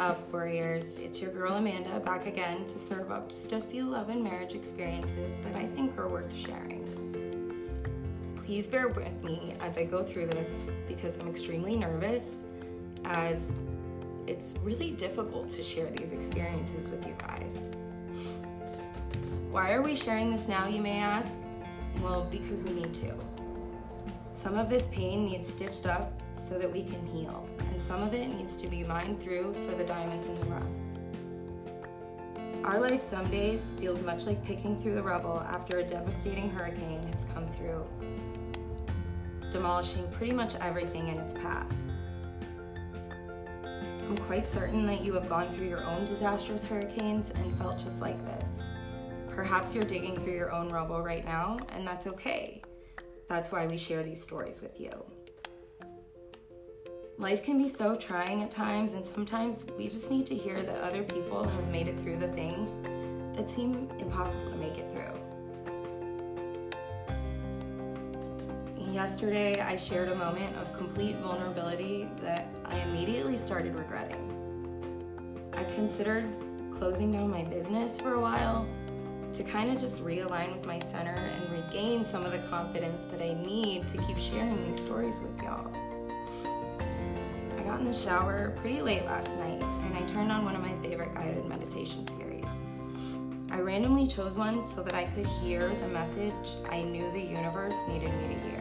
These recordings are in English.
up, warriors? It's your girl Amanda back again to serve up just a few love and marriage experiences that I think are worth sharing. Please bear with me as I go through this because I'm extremely nervous, as it's really difficult to share these experiences with you guys. Why are we sharing this now, you may ask? Well, because we need to. Some of this pain needs stitched up so that we can heal, and some of it needs to be mined through for the diamonds in the rough. Our life some days feels much like picking through the rubble after a devastating hurricane has come through, demolishing pretty much everything in its path. I'm quite certain that you have gone through your own disastrous hurricanes and felt just like this. Perhaps you're digging through your own rubble right now, and that's okay. That's why we share these stories with you. Life can be so trying at times, and sometimes we just need to hear that other people have made it through the things that seem impossible to make it through. Yesterday, I shared a moment of complete vulnerability that I immediately started regretting. I considered closing down my business for a while to kind of just realign with my center and regain some of the confidence that I need to keep sharing these stories with y'all. In the shower pretty late last night and I turned on one of my favorite guided meditation series. I randomly chose one so that I could hear the message I knew the universe needed me to hear.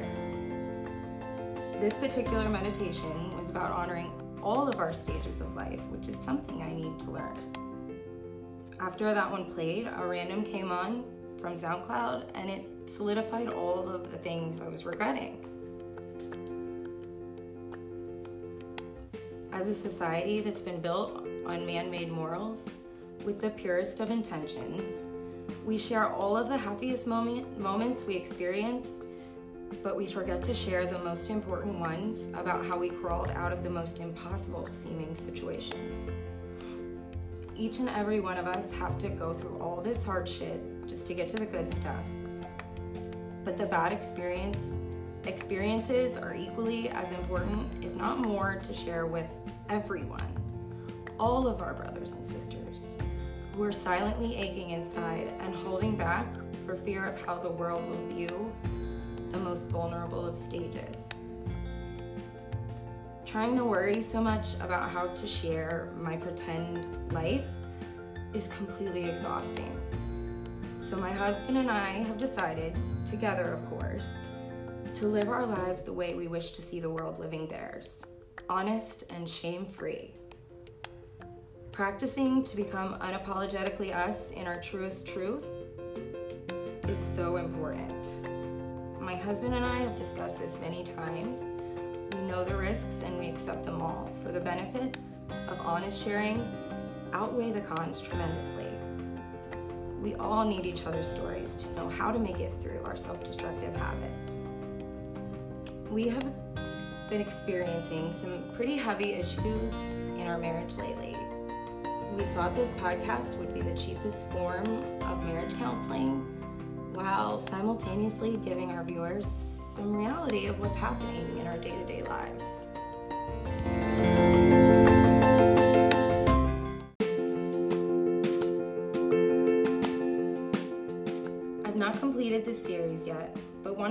This particular meditation was about honoring all of our stages of life, which is something I need to learn. After that one played, a random came on from SoundCloud and it solidified all of the things I was regretting. As a society that's been built on man made morals with the purest of intentions, we share all of the happiest moment, moments we experience but we forget to share the most important ones about how we crawled out of the most impossible seeming situations. Each and every one of us have to go through all this hard shit just to get to the good stuff. But the bad experience experiences are equally as important, if not more, to share with everyone. All of our brothers and sisters who are silently aching inside and holding back for fear of how the world will view the most vulnerable of stages. Trying to worry so much about how to share my pretend life is completely exhausting. So, my husband and I have decided, together of course, to live our lives the way we wish to see the world living theirs honest and shame free. Practicing to become unapologetically us in our truest truth is so important. My husband and I have discussed this many times. We know the risks and we accept them all, for the benefits of honest sharing outweigh the cons tremendously. We all need each other's stories to know how to make it through our self destructive habits. We have been experiencing some pretty heavy issues in our marriage lately. We thought this podcast would be the cheapest form of marriage counseling while simultaneously giving our viewers some reality of what's happening in our day to day lives.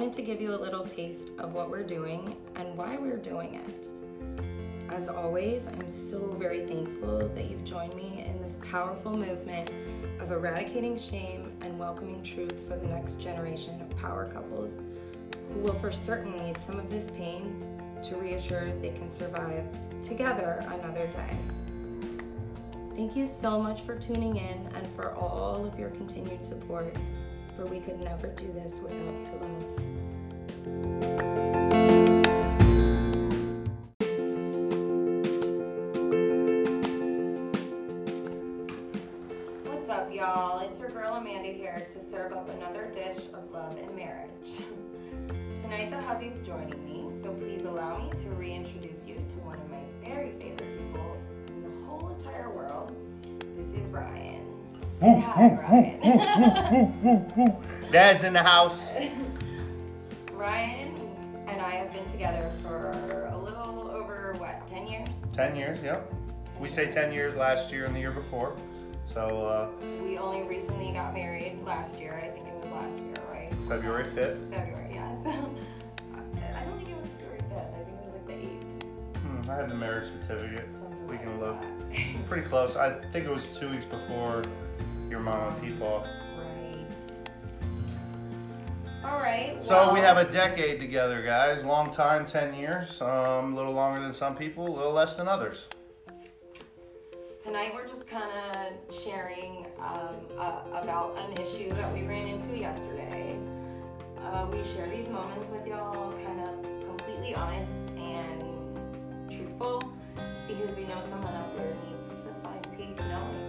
Wanted to give you a little taste of what we're doing and why we're doing it. As always, I'm so very thankful that you've joined me in this powerful movement of eradicating shame and welcoming truth for the next generation of power couples who will for certain need some of this pain to reassure they can survive together another day. Thank you so much for tuning in and for all of your continued support, for we could never do this without your love. To serve up another dish of love and marriage. Tonight, the hubby's joining me, so please allow me to reintroduce you to one of my very favorite people in the whole entire world. This is Ryan. Say hi, Ryan. Dad's in the house. Ryan and I have been together for a little over, what, 10 years? 10 years, yep. we say 10 years last year and the year before. So uh, We only recently got married last year. I think it was last year, right? February 5th. February, yeah. So I don't think it was February 5th. I think it was like the 8th. Hmm, I have the marriage certificate. Something We like can look. Pretty close. I think it was two weeks before your mom and peep off. Right. So we have a decade together, guys. Long time, 10 years. Um, a little longer than some people, a little less than others. Tonight we're just kind of sharing um, uh, about an issue that we ran into yesterday. Uh, we share these moments with y'all, kind of completely honest and truthful, because we know someone out there needs to find peace knowing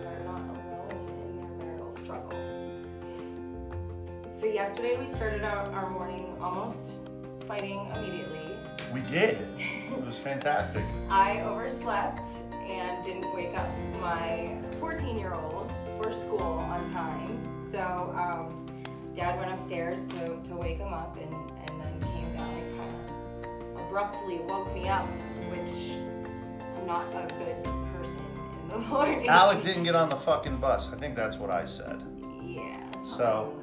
So yesterday we started out our morning almost fighting immediately. We did. It was fantastic. I overslept and didn't wake up my 14 year old for school on time. So um, dad went upstairs to, to wake him up and, and then came down and kind of abruptly woke me up, which I'm not a good person in the morning. Alec didn't get on the fucking bus. I think that's what I said. Yeah, So- along those lines.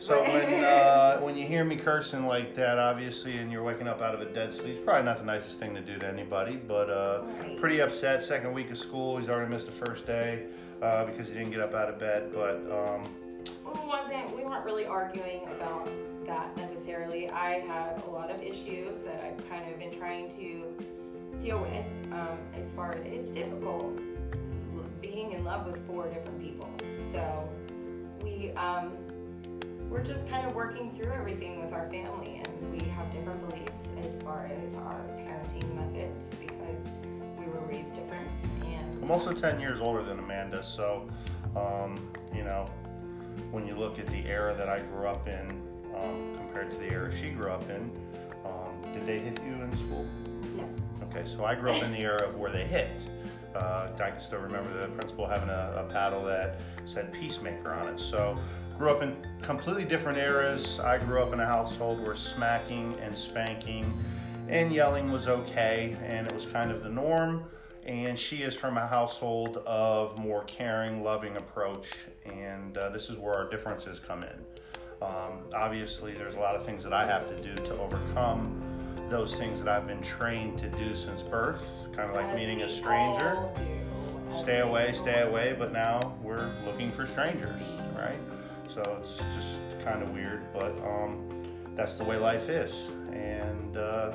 So when uh, when you hear me cursing like that, obviously, and you're waking up out of a dead sleep, it's probably not the nicest thing to do to anybody. But uh, Right. pretty upset. Second week of school, he's already missed the first day uh, because he didn't get up out of bed. But um, It wasn't we weren't really arguing about that necessarily i have a lot of issues that i've kind of been trying to deal with um, as far as it's difficult being in love with four different people so we um, we're just kind of working through everything with our family and we have different beliefs as far as our parenting methods because we were raised different and I'm also 10 years older than Amanda, so um, you know, when you look at the era that I grew up in um, compared to the era she grew up in, um, did they hit you in school? no Okay, so I grew up in the era of where they hit. Uh, I can still remember the principal having a, a paddle that said Peacemaker on it. So, grew up in completely different eras. I grew up in a household where smacking and spanking and yelling was okay, and it was kind of the norm. And she is from a household of more caring, loving approach, and uh, this is where our differences come in. Um, obviously, there's a lot of things that I have to do to overcome those things that I've been trained to do since birth, kind of like As meeting a stranger. Stay away, stay away, but now we're looking for strangers, right? So it's just kind of weird, but um, that's the way life is. And uh,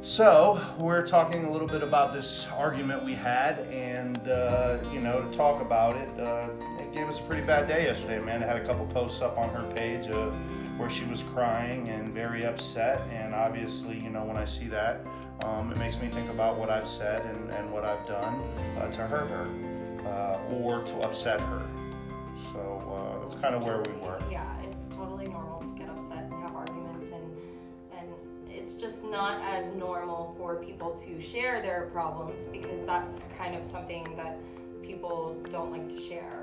so we're talking a little bit about this argument we had, and uh, you know, to talk about it, uh, it gave us a pretty bad day yesterday. Amanda had a couple posts up on her page uh, where she was crying and very upset, and obviously, you know, when I see that, um, it makes me think about what I've said and, and what I've done uh, to hurt her uh, or to upset her. So uh, that's kind of where we were. Yeah, it's totally normal to get upset and have arguments, and and it's just not as normal for people to share their problems because that's kind of something that people don't like to share.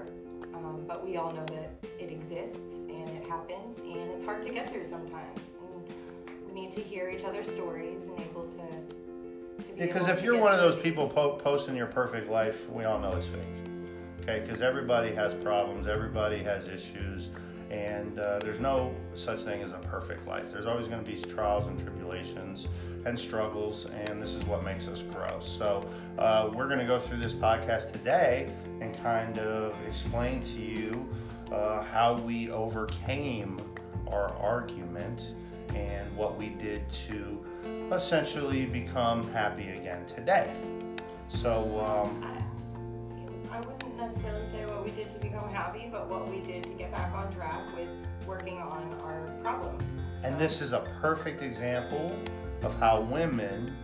Um, but we all know that it exists and it happens, and it's hard to get through sometimes. And we need to hear each other's stories and able to. to be Because if you're one of those people po- posting your perfect life, we all know it's fake. Okay, because everybody has problems, everybody has issues, and uh, there's no such thing as a perfect life. There's always going to be trials and tribulations and struggles, and this is what makes us grow. So, uh, we're going to go through this podcast today and kind of explain to you uh, how we overcame our argument and what we did to essentially become happy again today. So, um, I, I wouldn't necessarily say what we did to become happy, but what we did to get back on track with working on our problems. and this is a perfect example of how women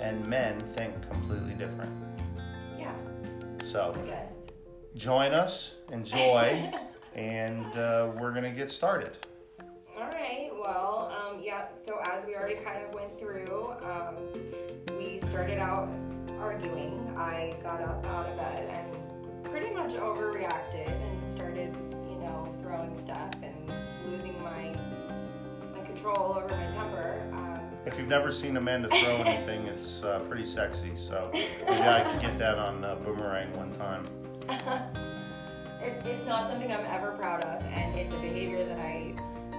and men think completely different. yeah, So, I guess. Join us, enjoy, and uh, we're going to get started. All right. Well, um, yeah. So as we already kind of went through, um, we started out arguing. I got up out of bed and pretty much overreacted and started, you know, throwing stuff and losing my my control over my temper. Um, if you've never seen Amanda throw anything, it's uh, pretty sexy. So maybe I can get that on uh, boomerang one time. it's it's not something I'm ever proud of, and it's a behavior that I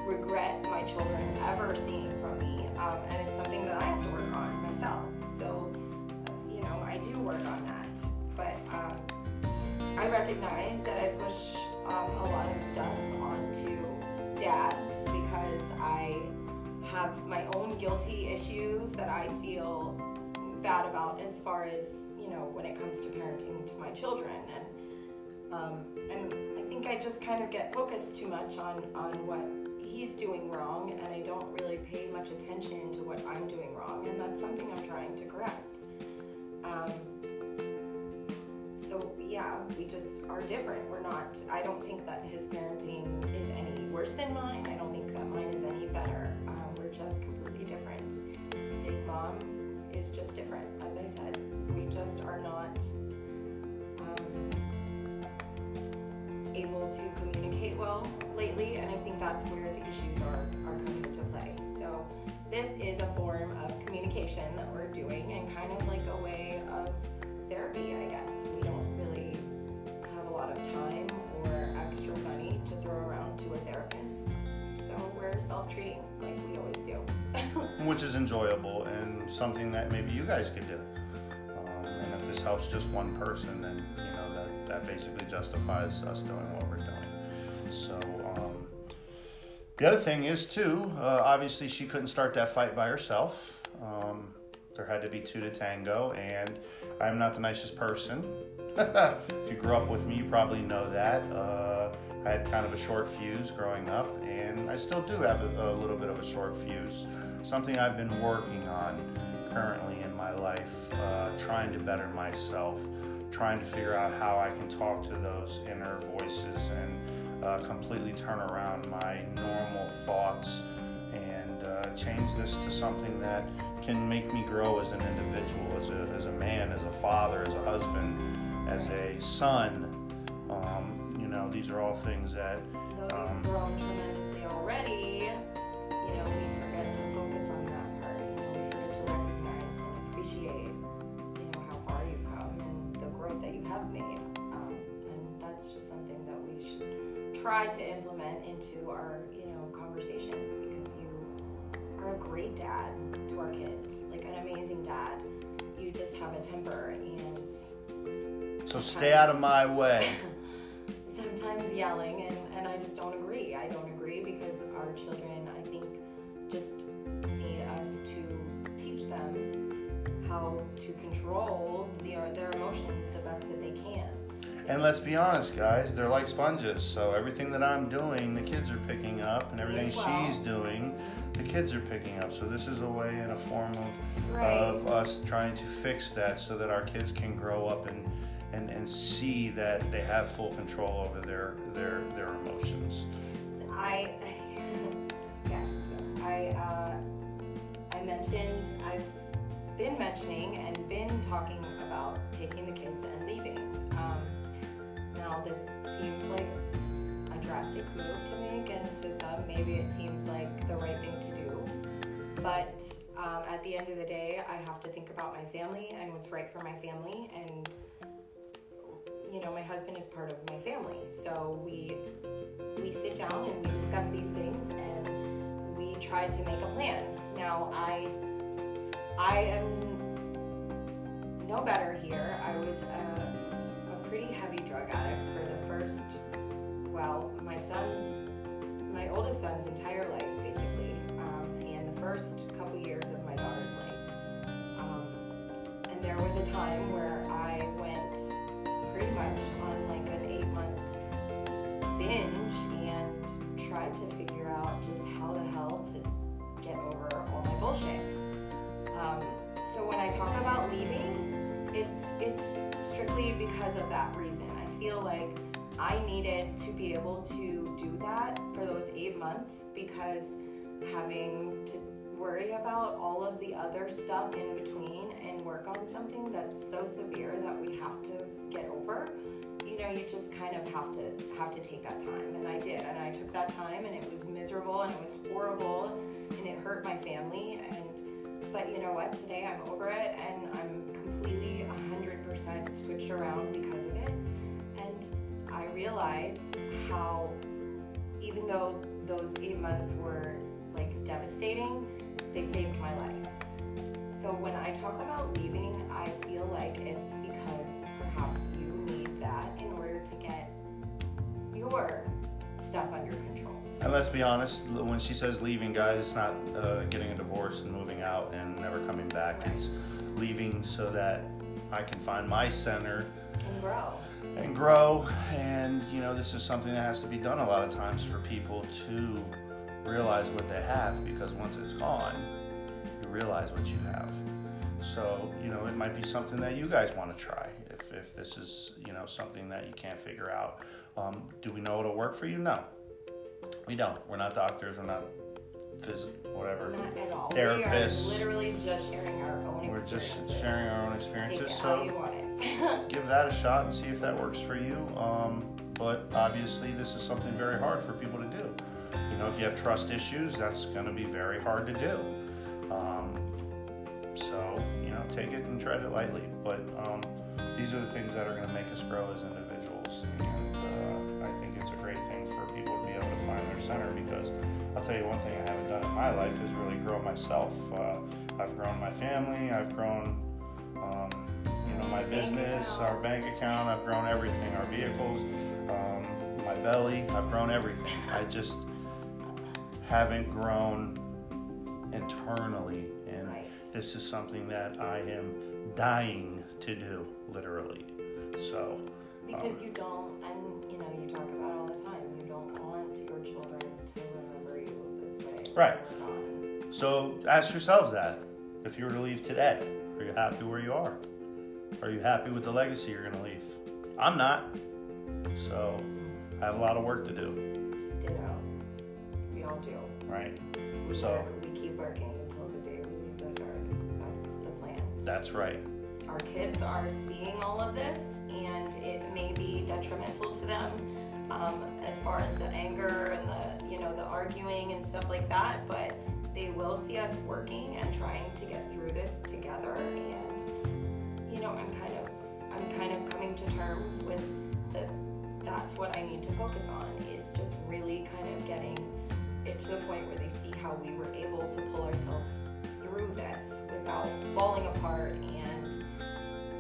regret my children ever seeing from me, um, and it's something that I have to work on myself. So, you know, I do work on that, but um, I recognize that I push um, a lot of stuff onto dad because I have my own guilty issues that I feel bad about as far as you know when it comes to parenting to my children and um, and I think I just kind of get focused too much on on what he's doing wrong and I don't really pay much attention to what I'm doing wrong and that's something I'm trying to correct. Um, so yeah, we just are different. We're not. I don't think that his parenting is any worse than mine. I don't think that mine is any better. Um, we're just completely different. His mom is just different. As I said, we just are not um, able to communicate well lately, and I think that's where the issues are are coming into play. So this is a form of communication that we're doing, and kind of like a way of therapy, I guess. We don't really have a lot of time or extra money to throw around to a therapist, so we're self-treating like we always do. which is enjoyable and something that maybe you guys could do. Um, and if this helps just one person, then you know that that basically justifies us doing what we're doing. So. Um, the other thing is too. Uh, obviously, she couldn't start that fight by herself. Um, there had to be two to tango, and I'm not the nicest person. if you grew up with me, you probably know that. Uh, I had kind of a short fuse growing up, and I still do have a, a, little bit of a short fuse. Something I've been working on currently in my life, uh, trying to better myself, trying to figure out how I can talk to those inner voices and uh, completely turn around my normal thoughts and uh, change this to something that can make me grow as an individual, as a, as a man, as a father, as a husband, as a son. Um, you know, these are all things that. Though Um, you've grown tremendously already, you know, we forget to focus on that part. You know, we forget to recognize and appreciate, you know, how far you've come and the growth that you have made. Um, and that's just something that we should try to implement into our, you know, conversations because you are a great dad to our kids, like an amazing dad. You just have a temper and So stay out of my way. sometimes yelling and, and I just don't agree. I don't agree because our children I think just need us to teach them how to control their their emotions the best that they can. And let's be honest, guys, they're like sponges. So everything that I'm doing, the kids are picking up, and everything well. she's doing, the kids are picking up. So this is a way and a form of Right. of us trying to fix that so that our kids can grow up and and, and see that they have full control over their their their emotions. I yes, I uh, I mentioned I've been mentioning and been talking about taking the kids and leaving. Um, now this seems like a drastic move to make, and to some maybe it seems like the right thing to do. But um, at the end of the day, I have to think about my family and what's right for my family, and you know, my husband is part of my family, so we we sit down and we discuss these things and we try to make a plan. Now I I am no better here. I was a, a pretty heavy drug addict for the first well, my son's my oldest son's entire life basically, um, and the first couple years of my daughter's life. Um, and there was a time where pretty much on like an eight month binge and tried to figure out just how the hell to get over all my bullshit. Um, so when I talk about leaving, it's it's strictly because of that reason. I feel like I needed to be able to do that for those eight months because having to worry about all of the other stuff in between and work on something that's so severe that we have to get over you know you just kind of have to have to take that time and i did and i took that time and it was miserable and it was horrible and it hurt my family and but you know what? Today I'm over it and I'm completely 100% switched around because of it. And I realize how, even though those eight months were like devastating, they saved my life. So when I talk about leaving, I feel like it's because you need that in order to get your stuff under control. And let's be honest, when she says leaving, guys, it's not uh, getting a divorce and moving out and never coming back. Right. It's leaving so that I can find my center And grow. and grow. And, you know, this is something that has to be done a lot of times for people to realize what they have because once it's gone, you realize what you have. So, you know, it might be something that you guys want to try if, if this is, you know, something that you can't figure out. Um, do we know it'll work for you? No. We don't. We're not doctors. We're not phys- whatever. Not at all. Therapists. We are literally just sharing our own We're just sharing our own experiences. so you want it. give that a shot and see if that works for you. Um, but obviously, this is something very hard for people to do. You know, if you have trust issues, that's going to be very hard to do. Um, so, you know, take it and tread it lightly. But um, these are the things that are going to make us grow as individuals. And uh, I think it's a great thing for people to be able to find their center because I'll tell you one thing I haven't done in my life is really grow myself. Uh, I've grown my family, I've grown. Um, you know, my business, our bank account, I've grown everything, our vehicles, um, my belly, I've grown everything. I just haven't grown internally. This is something that I am dying to do, literally. So, Because um, you don't, and you know, you talk about all the time, you don't want your children to remember you this way. Right. Um, so ask yourselves that: if you were to leave today, are you happy where you are? Are you happy with the legacy you're going to leave? I'm not. So, I have a lot of work to do, Ditto. We all do. right? We So- work, we keep working That's right. Our kids are seeing all of this, and it may be detrimental to them um, as far as the anger and the you know the arguing and stuff like that. But they will see us working and trying to get through this together. And you know, I'm kind of I'm kind of coming to terms with that. That's what I need to focus on is just really kind of getting it to the point where they see how we were able to pull ourselves through this without falling apart and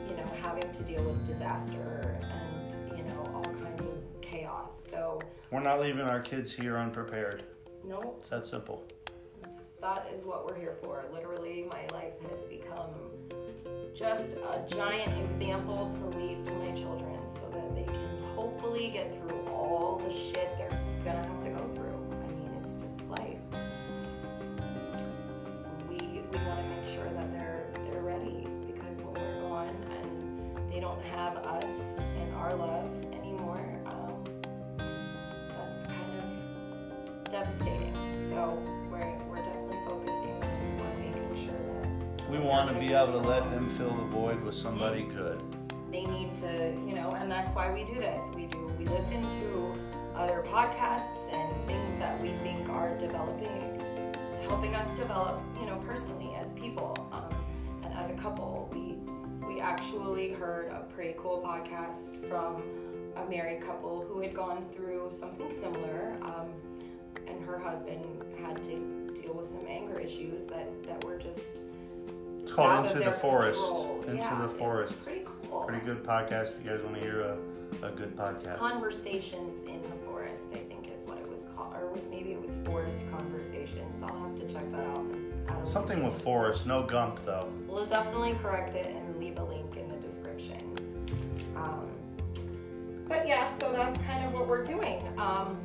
you know having to deal with disaster and you know all kinds of chaos so We're not leaving our kids here unprepared. no It's that simple. that is what we're here for literally my life has become just a giant example to leave to my children so that they can hopefully get through all the shit they're gonna have to go through devastating. So we're we're definitely focusing on making sure that We want to be able to let them fill the void with somebody good. they need to, you know, and that's why we do this. We do we listen to other podcasts and things that we think are developing, helping us develop, you know, personally as people um, and as a couple. We we actually heard a pretty cool podcast from a married couple who had gone through something similar, her husband had to deal with some anger issues that that were just It's called out of Into the Forest. control. Into Yeah, the Forest. pretty cool. Pretty good podcast. If you guys want to hear a, a good podcast. Conversations in the Forest, I think is what it was called, or maybe it was Forest Conversations. I'll have to check that out. and add a link Something with Forest, no Gump though. We'll definitely correct it and leave a link in the description. Um, but yeah, so that's kind of what we're doing. Um,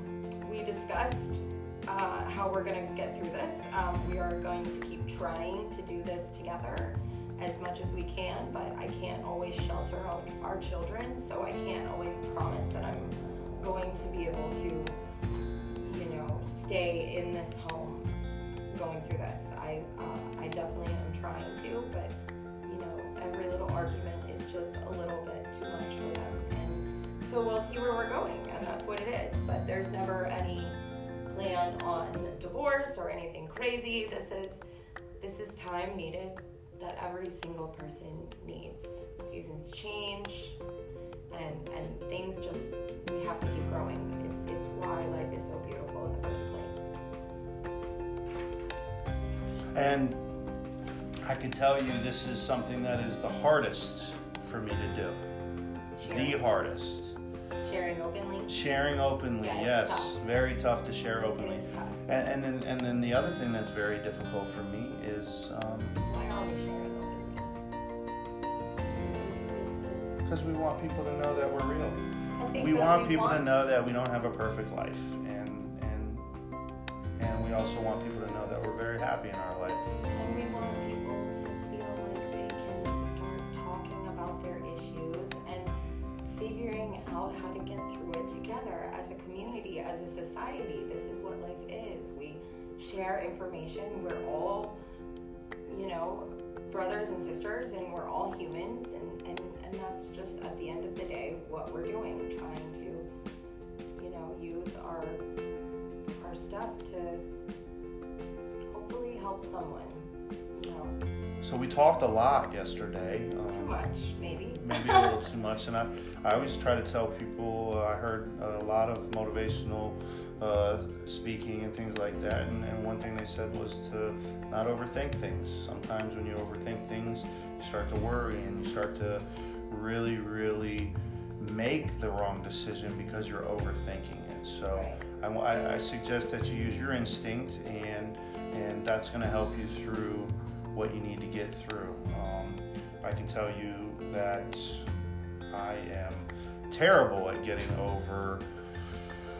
we discussed uh, how we're going to get through this. Um, we are going to keep trying to do this together as much as we can, but I can't always shelter our, our children, so I can't always promise that I'm going to be able to, you know, stay in this home going through this. I uh, I definitely am trying to, but you know, every little argument is just a little bit too much for them, and so we'll see where we're going, and that's what it is. But there's never any plan on divorce or anything crazy. This is this is time needed that every single person needs. Seasons change, and and things just we have to keep growing. It's it's why life is so beautiful in the first place. And I can tell you this is something that is the hardest for me to do. Sharing, The hardest. Sharing openly. Sharing openly, Yeah, yes. tough. Very tough to share openly. tough. And, and, then, and then the other thing that's very difficult for me is um, Why are we sharing openly? Because we want people to know that we're real. We want we people to know that we don't have a perfect life, and and and we also want people to know that we're very happy in our life. And we want people to feel like they can start talking about their issues figuring out how to get through it together as a community, as a society. This is what life is. We share information. We're all, you know, brothers and sisters, and we're all humans. And, and, and that's just at the end of the day what we're doing, trying to, you know, use our our stuff to hopefully help someone. So we talked a lot yesterday. Um, too much maybe. maybe a little too much. And I, I always try to tell people, uh, I heard a lot of motivational uh, speaking and things like that. And, and one thing they said was to not overthink things. Sometimes when you overthink things, you start to worry and you start to really, really make the wrong decision because you're overthinking it. So I, I suggest that you use your instinct and and that's going to help you through what you need to get through. Um, I can tell you that I am terrible at getting over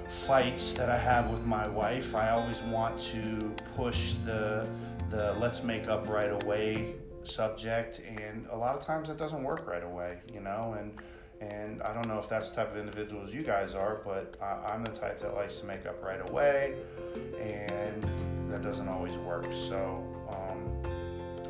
fights that I have with my wife. I always want to push the the let's make up right away subject and a lot of times it doesn't work right away, you know, and and I don't know if that's the type of individuals you guys are, but I, I'm the type that likes to make up right away, and that doesn't always work. So,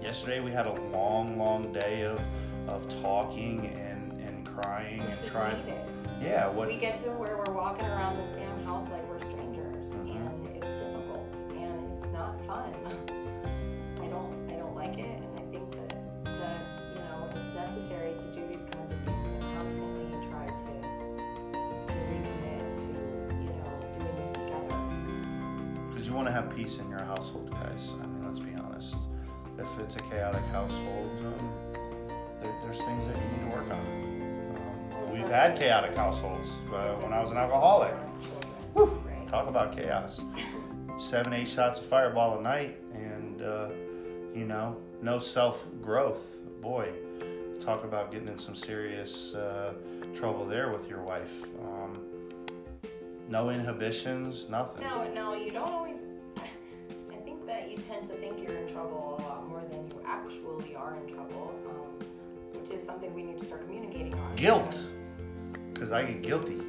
yesterday we had a long, long day of, of talking and, and crying Which and trying. needed. Yeah, what? We get to where we're walking around this damn house like we're strangers, Mhm. and it's difficult, and it's not fun. I don't, I don't like it, and I think that that you know it's necessary to do these kinds of things and constantly try to to recommit to you know doing this together. Because you want to have peace in your household, guys. I mean, let's be honest. If it's a chaotic household, um, there, there's things that you need to work on. Um, we've had chaotic households uh, when I was an alcoholic. Whew. Talk about chaos. Seven, eight shots of fireball a night, and uh, you know, no self growth. Boy, talk about getting in some serious uh, trouble there with your wife. Um, no inhibitions, nothing. No, no, you don't always. I think that you tend to think you're in trouble actually are in trouble, um, which is something we need to start communicating on. Guilt. because- Because I get guilty.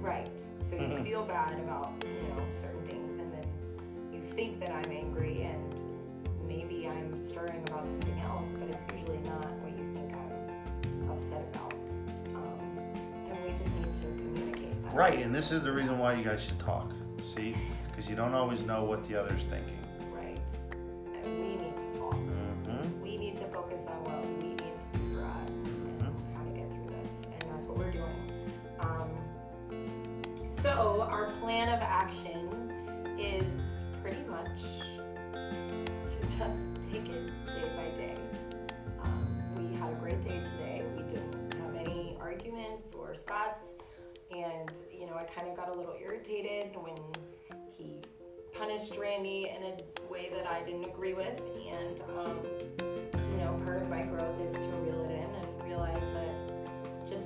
Right. So you Mhm. feel bad about you know certain things, and then you think that I'm angry, and maybe I'm stirring about something else, but it's usually not what you think I'm upset about. Um, and we just need to communicate that. Right, and this is the reason why you guys should talk. See? Because you don't always know what the other's thinking. Right. And we need so our plan of action is pretty much to just take it day by day. Um, we had a great day today. We didn't have any arguments or spats, and you know I kind of got a little irritated when he punished Randy in a way that I didn't agree with, and um, you know, part of my growth is to reel it in and realize that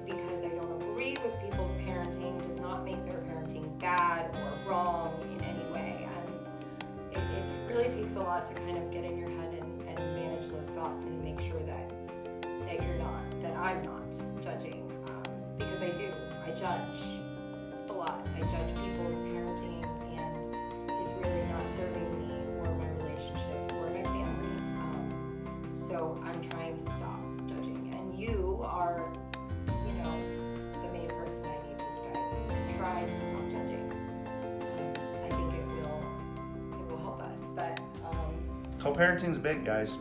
because I don't agree with people's parenting does not make their parenting bad or wrong in any way. And it, it really takes a lot to kind of get in your head and, and manage those thoughts and make sure that that you're not, that I'm not judging, um, because I do. I judge a lot. I judge people's parenting, and it's really not serving me or my relationship or my family. Um, so I'm trying to stop co-parenting's big, guys.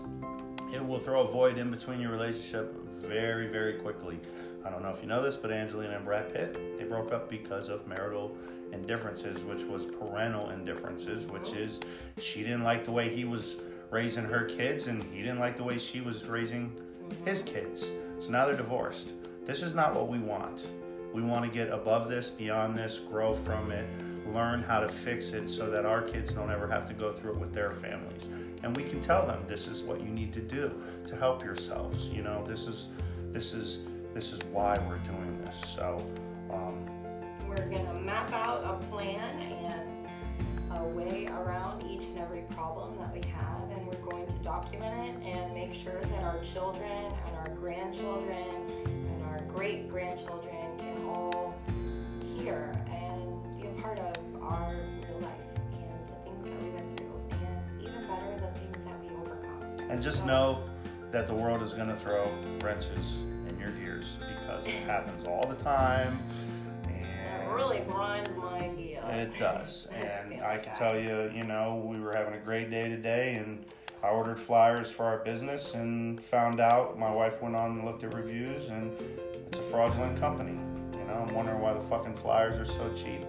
It will throw a void in between your relationship very, very quickly. I don't know if you know this, but Angelina and Brad Pitt, they broke up because of marital indifferences, which was parental indifferences, which is she didn't like the way he was raising her kids and he didn't like the way she was raising his kids. So now they're divorced. This is not what we want. We want to get above this, beyond this, grow from it, learn how to fix it so that our kids don't ever have to go through it with their families. And we can tell them this is what you need to do to help yourselves. You know, this is this is this is why we're doing this. So um, We're gonna map out a plan and a way around each and every problem that we have, and we're going to document it and make sure that our children and our grandchildren and our great grandchildren can all hear and be a part of our real life and the things that we went through, and even better, the things that we overcome. and just know that the world is going to throw wrenches in your gears because it happens all the time. It really grinds my gears. It does. And I can tell you, you know, we were having a great day today and I ordered flyers for our business and found out my wife went on and looked at reviews and it's a fraudulent company. I'm wondering why the fucking flyers are so cheap.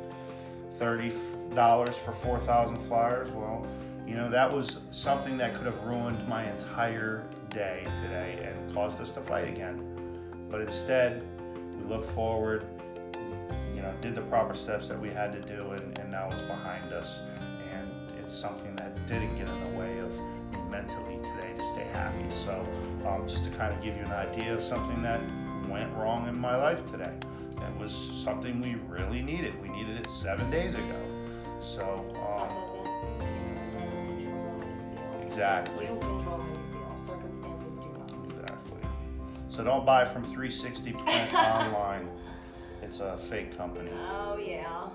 $30 for 4,000 flyers. Well, you know, that was something that could have ruined my entire day today and caused us to fight again. But instead, we look forward, you know, did the proper steps that we had to do, and, and now it's behind us. And it's something that didn't get in the way of me mentally today to stay happy. So, um, just to kind of give you an idea of something that went wrong in my life today, it was something we really needed. We needed it seven days ago. So, That um, doesn't, you know, doesn't control how you feel. exactly. You control how you feel. Circumstances do not. Exactly. So don't buy from 360 Print online. It's a fake company. Oh yeah,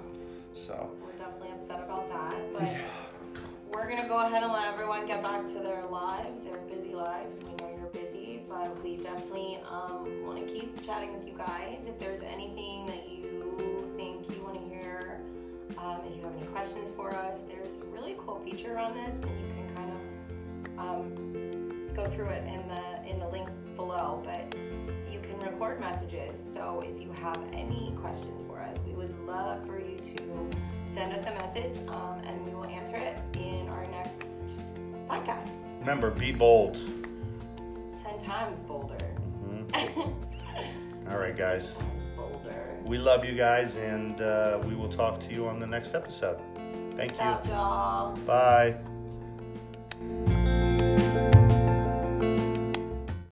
So we're definitely upset about that. But we're gonna go ahead and let everyone get back to their lives, their busy lives. We know you're busy, but we definitely um, want to keep chatting with you guys. If there's anything that you think you want to hear, um, if you have any questions for us, there's a really cool feature on this that you can kind of um, go through it in the in the link below. But you can record messages. So if you have any questions for us, we would love for you to send us a message, um, and we will answer it in our next podcast. remember, be bold. Times bolder. All right, guys. We love you guys, and uh, we will talk to you on the next episode. Thank Peace you. out, y'all. Bye.